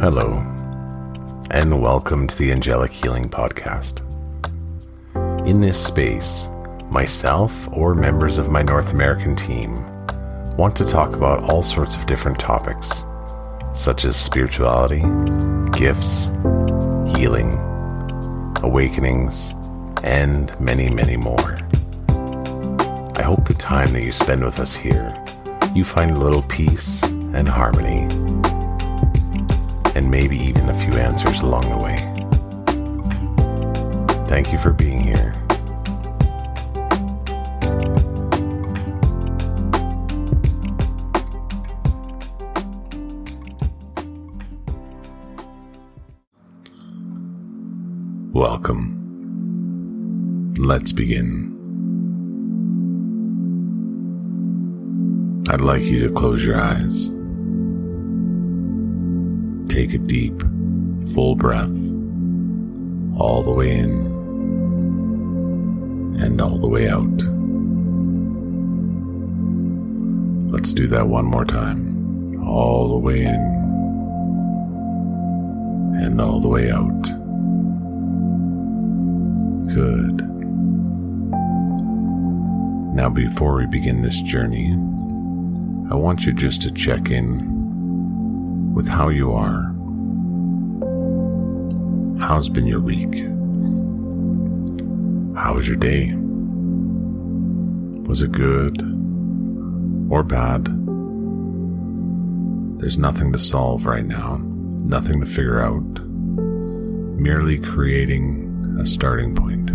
Hello, and welcome to the Angelic Healing Podcast. In this space, myself or members of my North American team want to talk about all sorts of different topics, such as spirituality, gifts, healing, awakenings, and many, many more. I hope the time that you spend with us here, you find a little peace and harmony and maybe even a few answers along the way. Thank you for being here. Welcome. Let's begin. I'd like you to close your eyes take a deep, full breath all the way in and all the way out. Let's do that one more time. All the way in and all the way out. Good. Now, before we begin this journey, I want you just to check in with how you are. How's been your week? How was your day? Was it good or bad? There's nothing to solve right now, nothing to figure out, merely creating a starting point.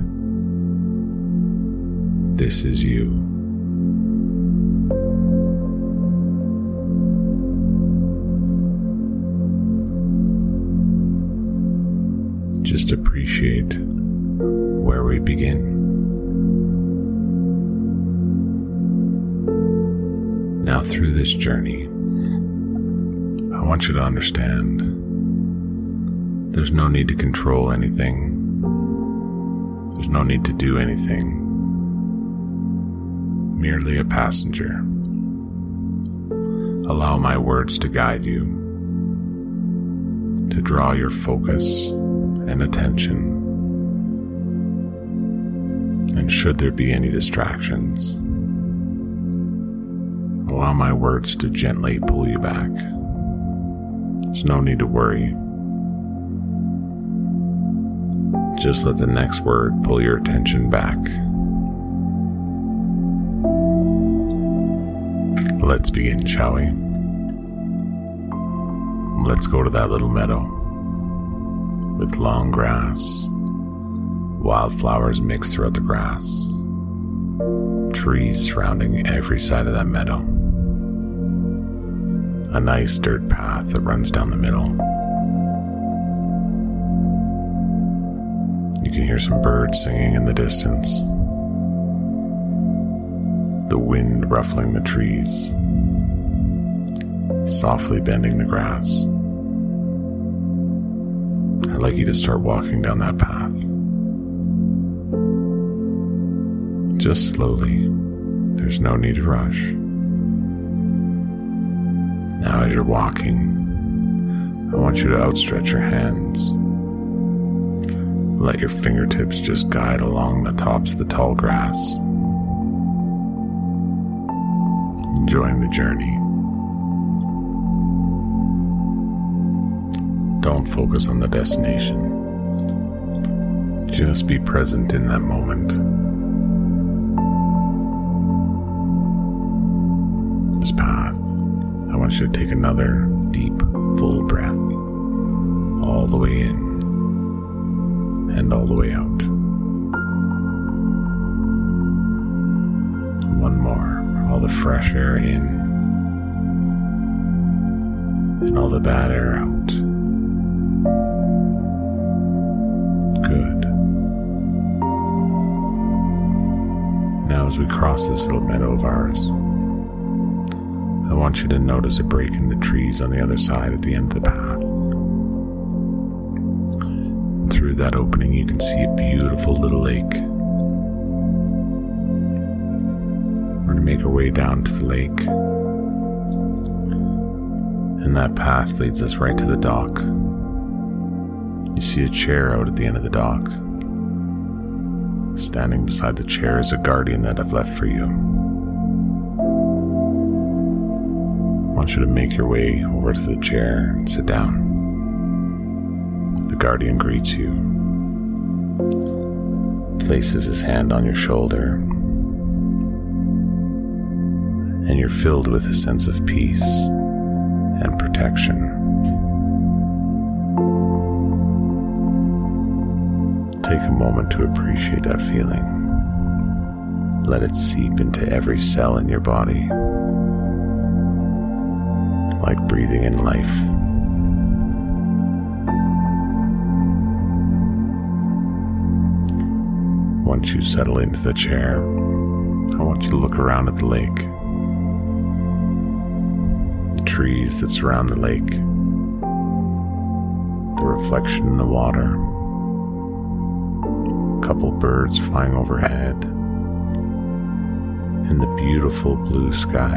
This is you. Just appreciate where we begin. Now, through this journey, I want you to understand there's no need to control anything, there's no need to do anything, merely a passenger. Allow my words to guide you, to draw your focus and attention. And should there be any distractions, allow my words to gently pull you back. There's no need to worry. Just let the next word pull your attention back. Let's begin, shall we? Let's go to that little meadow with long grass, wildflowers mixed throughout the grass, trees surrounding every side of that meadow, a nice dirt path that runs down the middle. You can hear some birds singing in the distance, the wind ruffling the trees, softly bending the grass. I'd like you to start walking down that path. Just slowly. There's no need to rush. Now, as you're walking, I want you to outstretch your hands. Let your fingertips just guide along the tops of the tall grass. Enjoying the journey. Don't focus on the destination. Just be present in that moment. This path, I want you to take another deep, full breath, all the way in and all the way out. One more, all the fresh air in and all the bad air out. We cross this little meadow of ours. I want you to notice a break in the trees on the other side at the end of the path. And through that opening, you can see a beautiful little lake. We're going to make our way down to the lake. And that path leads us right to the dock. You see a chair out at the end of the dock. Standing beside the chair is a guardian that I've left for you. I want you to make your way over to the chair and sit down. The guardian greets you, places his hand on your shoulder, and you're filled with a sense of peace and protection. Take a moment to appreciate that feeling. Let it seep into every cell in your body, like breathing in life. Once you settle into the chair, I want you to look around at the lake. The trees that surround the lake, the reflection in the water couple birds flying overhead, and the beautiful blue sky.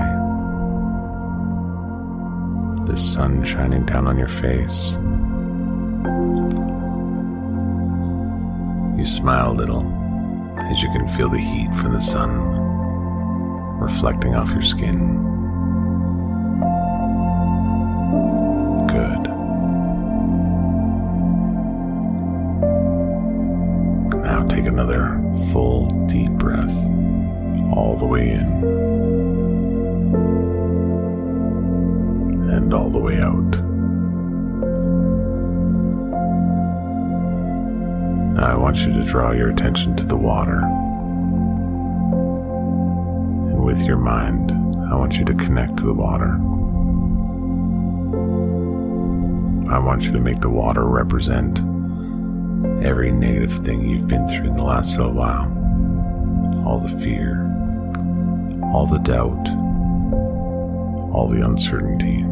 The sun shining down on your face. You smile a little as you can feel the heat from the sun reflecting off your skin. Full, deep breath all the way in and all the way out. Now I want you to draw your attention to the water. And with your mind, I want you to connect to the water. I want you to make the water represent every negative thing you've been through in the last little while. All the fear, all the doubt, all the uncertainty.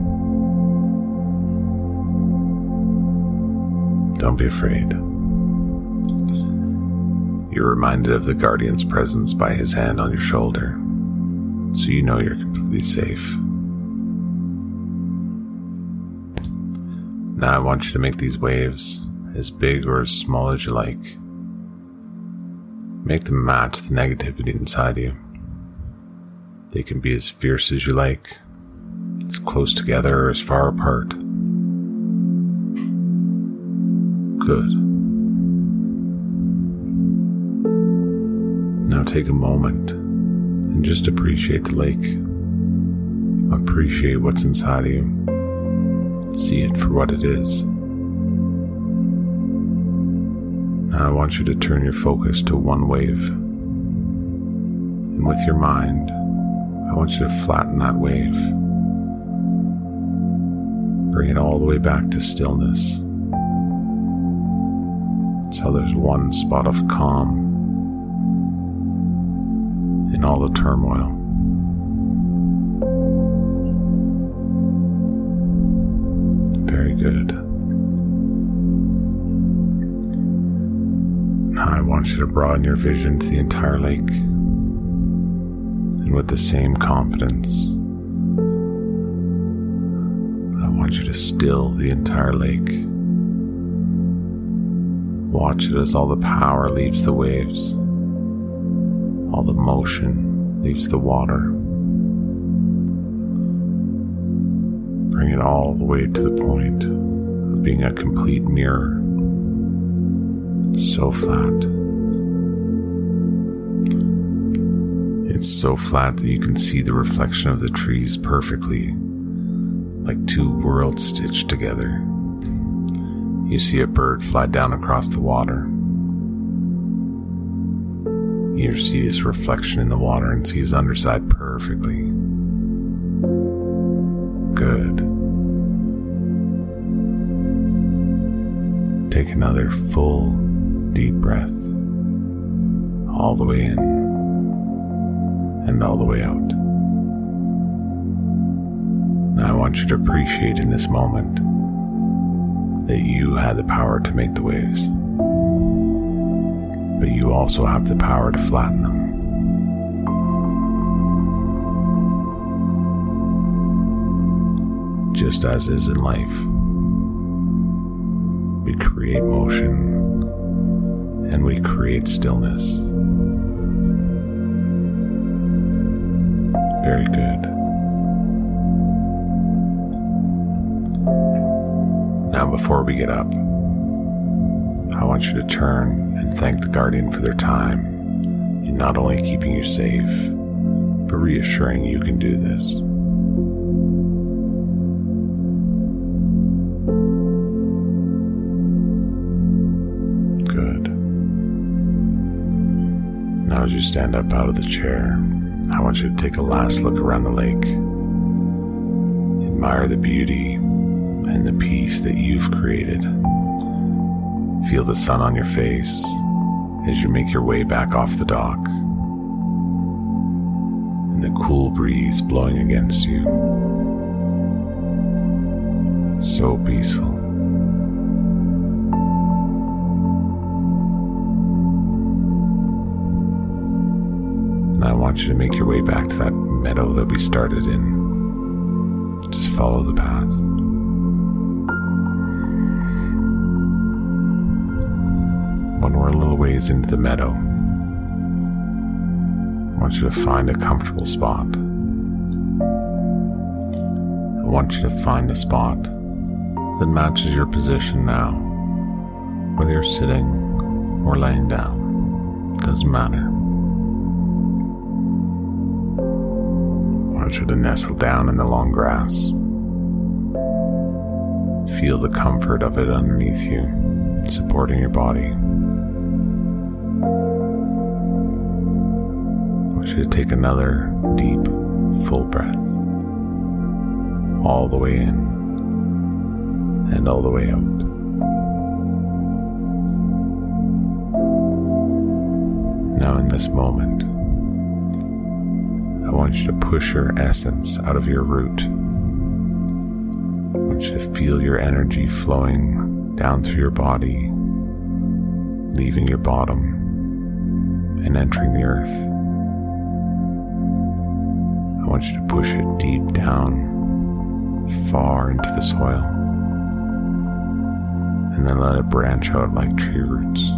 Don't be afraid. You're reminded of the guardian's presence by his hand on your shoulder, so you know you're completely safe. Now I want you to make these waves as big or as small as you like. Make them match the negativity inside you. They can be as fierce as you like, as close together or as far apart. Good. Now take a moment and just appreciate the lake. Appreciate what's inside of you. See it for what it is. I want you to turn your focus to one wave. And with your mind, I want you to flatten that wave. Bring it all the way back to stillness. Until there's one spot of calm in all the turmoil. You to broaden your vision to the entire lake. And with the same confidence, I want you to still the entire lake. Watch it as all the power leaves the waves, all the motion leaves the water. Bring it all the way to the point of being a complete mirror so flat. It's so flat that you can see the reflection of the trees perfectly, like two worlds stitched together. You see a bird fly down across the water. You see his reflection in the water and see his underside perfectly. Good. Take another full deep breath all the way in and all the way out. I want you to appreciate in this moment that you had the power to make the waves, but you also have the power to flatten them. just as is in life. We create motion and we create stillness. Very good. Now, before we get up, I want you to turn and thank the Guardian for their time in not only keeping you safe, but reassuring you can do this. Good. Now, as you stand up out of the chair, I want you to take a last look around the lake. Admire the beauty and the peace that you've created. Feel the sun on your face as you make your way back off the dock, and the cool breeze blowing against you. So peaceful. I want you to make your way back to that meadow that we started in. Just follow the path. When we're a little ways into the meadow, I want you to find a comfortable spot. I want you to find a spot that matches your position now, whether you're sitting or laying down, doesn't matter. You to nestle down in the long grass. Feel the comfort of it underneath you, supporting your body. I want you to take another deep, full breath, all the way in and all the way out. Now, in this moment, I want you to push your essence out of your root. I want you to feel your energy flowing down through your body, leaving your bottom and entering the earth. I want you to push it deep down, far into the soil, and then let it branch out like tree roots,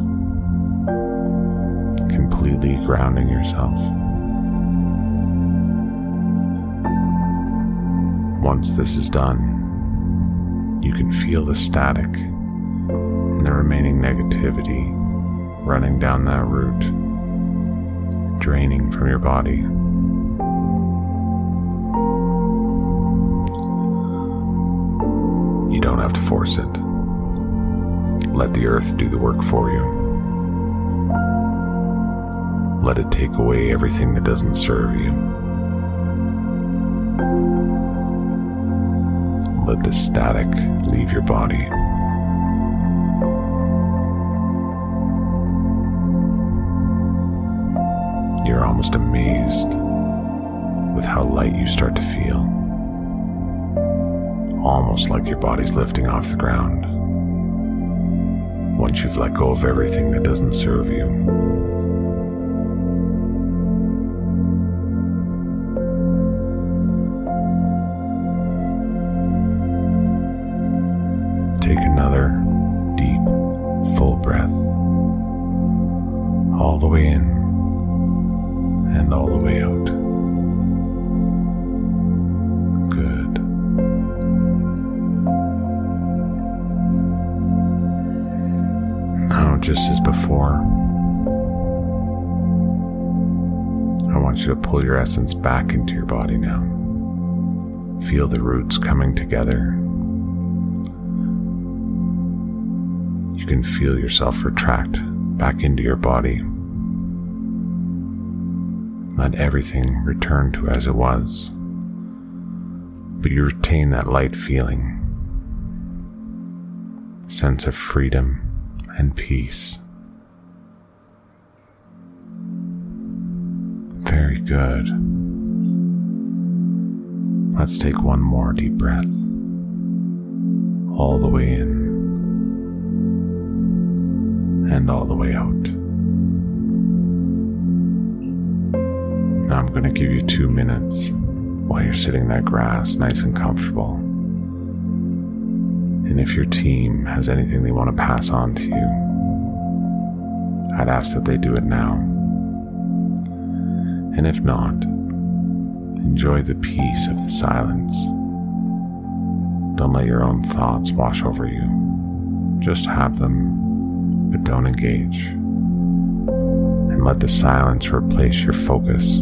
completely grounding yourself. Once this is done, you can feel the static and the remaining negativity running down that route, draining from your body. You don't have to force it. Let the earth do the work for you. Let it take away everything that doesn't serve you. Let the static leave your body. You're almost amazed with how light you start to feel. Almost like your body's lifting off the ground. Once you've let go of everything that doesn't serve you. Just as before, I want you to pull your essence back into your body now. Feel the roots coming together. You can feel yourself retract back into your body. Let everything return to as it was, but you retain that light feeling, sense of freedom and peace. Very good. Let's take one more deep breath, all the way in and all the way out. Now I'm going to give you two minutes while you're sitting in that grass nice and comfortable And if your team has anything they want to pass on to you, I'd ask that they do it now. And if not, enjoy the peace of the silence. Don't let your own thoughts wash over you. Just have them, but don't engage. And let the silence replace your focus.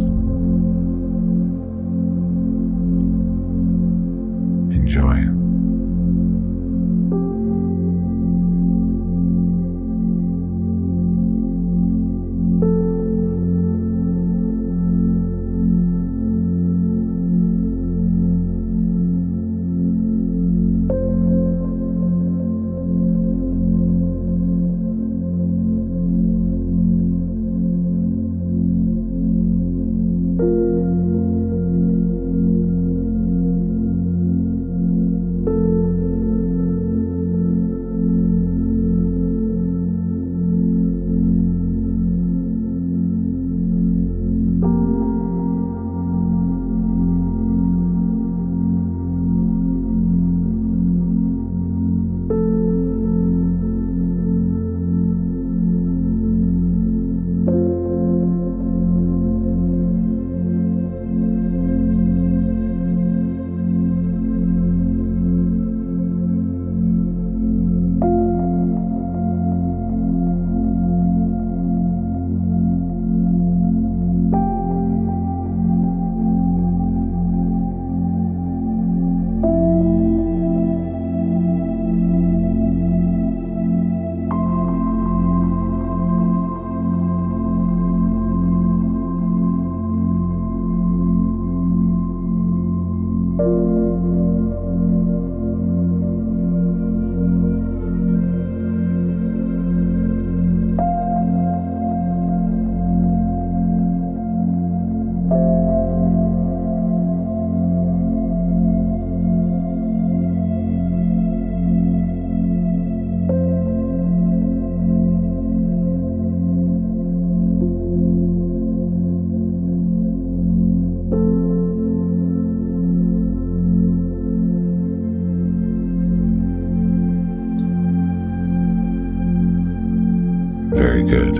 Very good.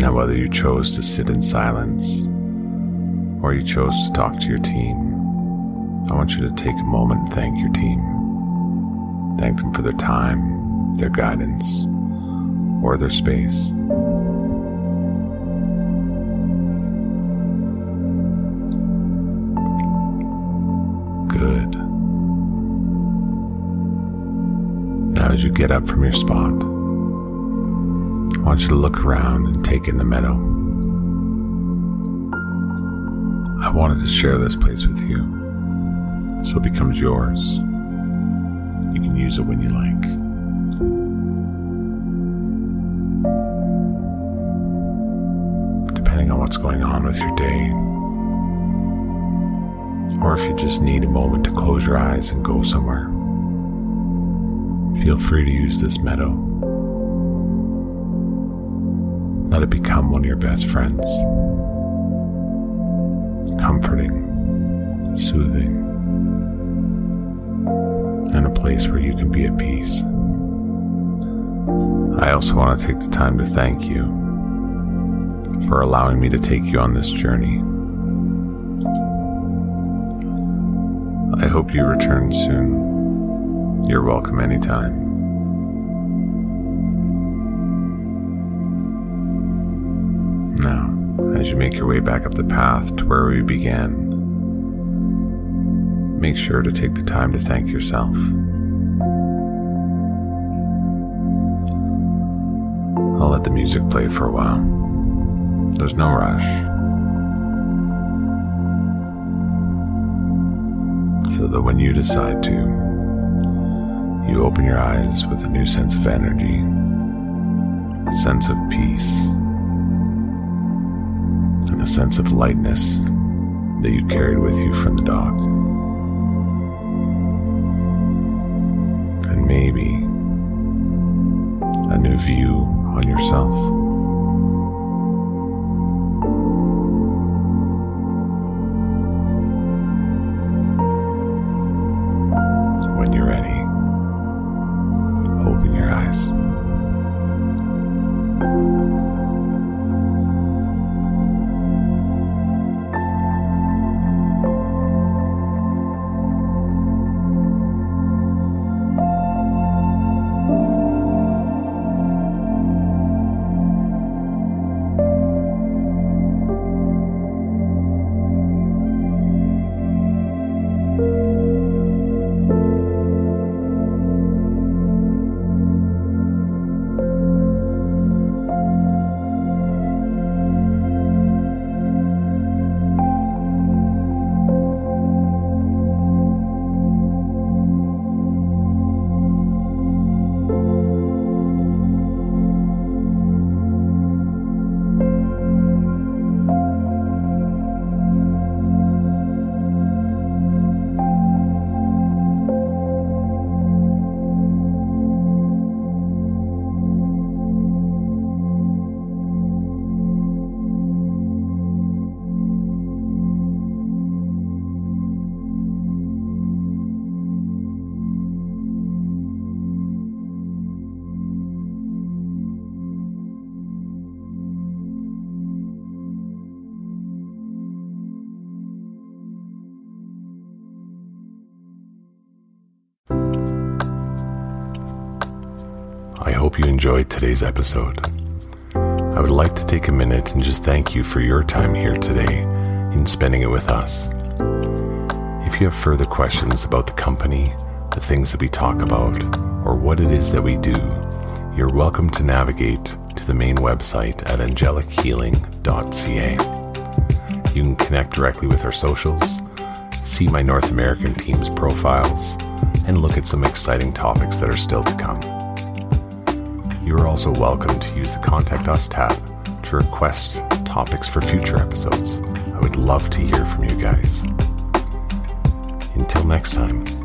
Now, whether you chose to sit in silence or you chose to talk to your team, I want you to take a moment and thank your team. Thank them for their time, their guidance, or their space. Good. Now, as you get up from your spot, I want you to look around and take in the meadow. I wanted to share this place with you, so it becomes yours. You can use it when you like. Depending on what's going on with your day, or if you just need a moment to close your eyes and go somewhere, feel free to use this meadow. Let it become one of your best friends. Comforting, soothing, and a place where you can be at peace. I also want to take the time to thank you for allowing me to take you on this journey. I hope you return soon. You're welcome anytime. As you make your way back up the path to where we began, make sure to take the time to thank yourself. I'll let the music play for a while. There's no rush. So that when you decide to, you open your eyes with a new sense of energy, sense of peace and a sense of lightness that you carried with you from the dock. And maybe a new view on yourself. Enjoyed today's episode. I would like to take a minute and just thank you for your time here today in spending it with us. If you have further questions about the company, the things that we talk about, or what it is that we do, you're welcome to navigate to the main website at angelichealing.ca. You can connect directly with our socials, see my North American team's profiles, and look at some exciting topics that are still to come. You are also welcome to use the Contact Us tab to request topics for future episodes. I would love to hear from you guys. Until next time.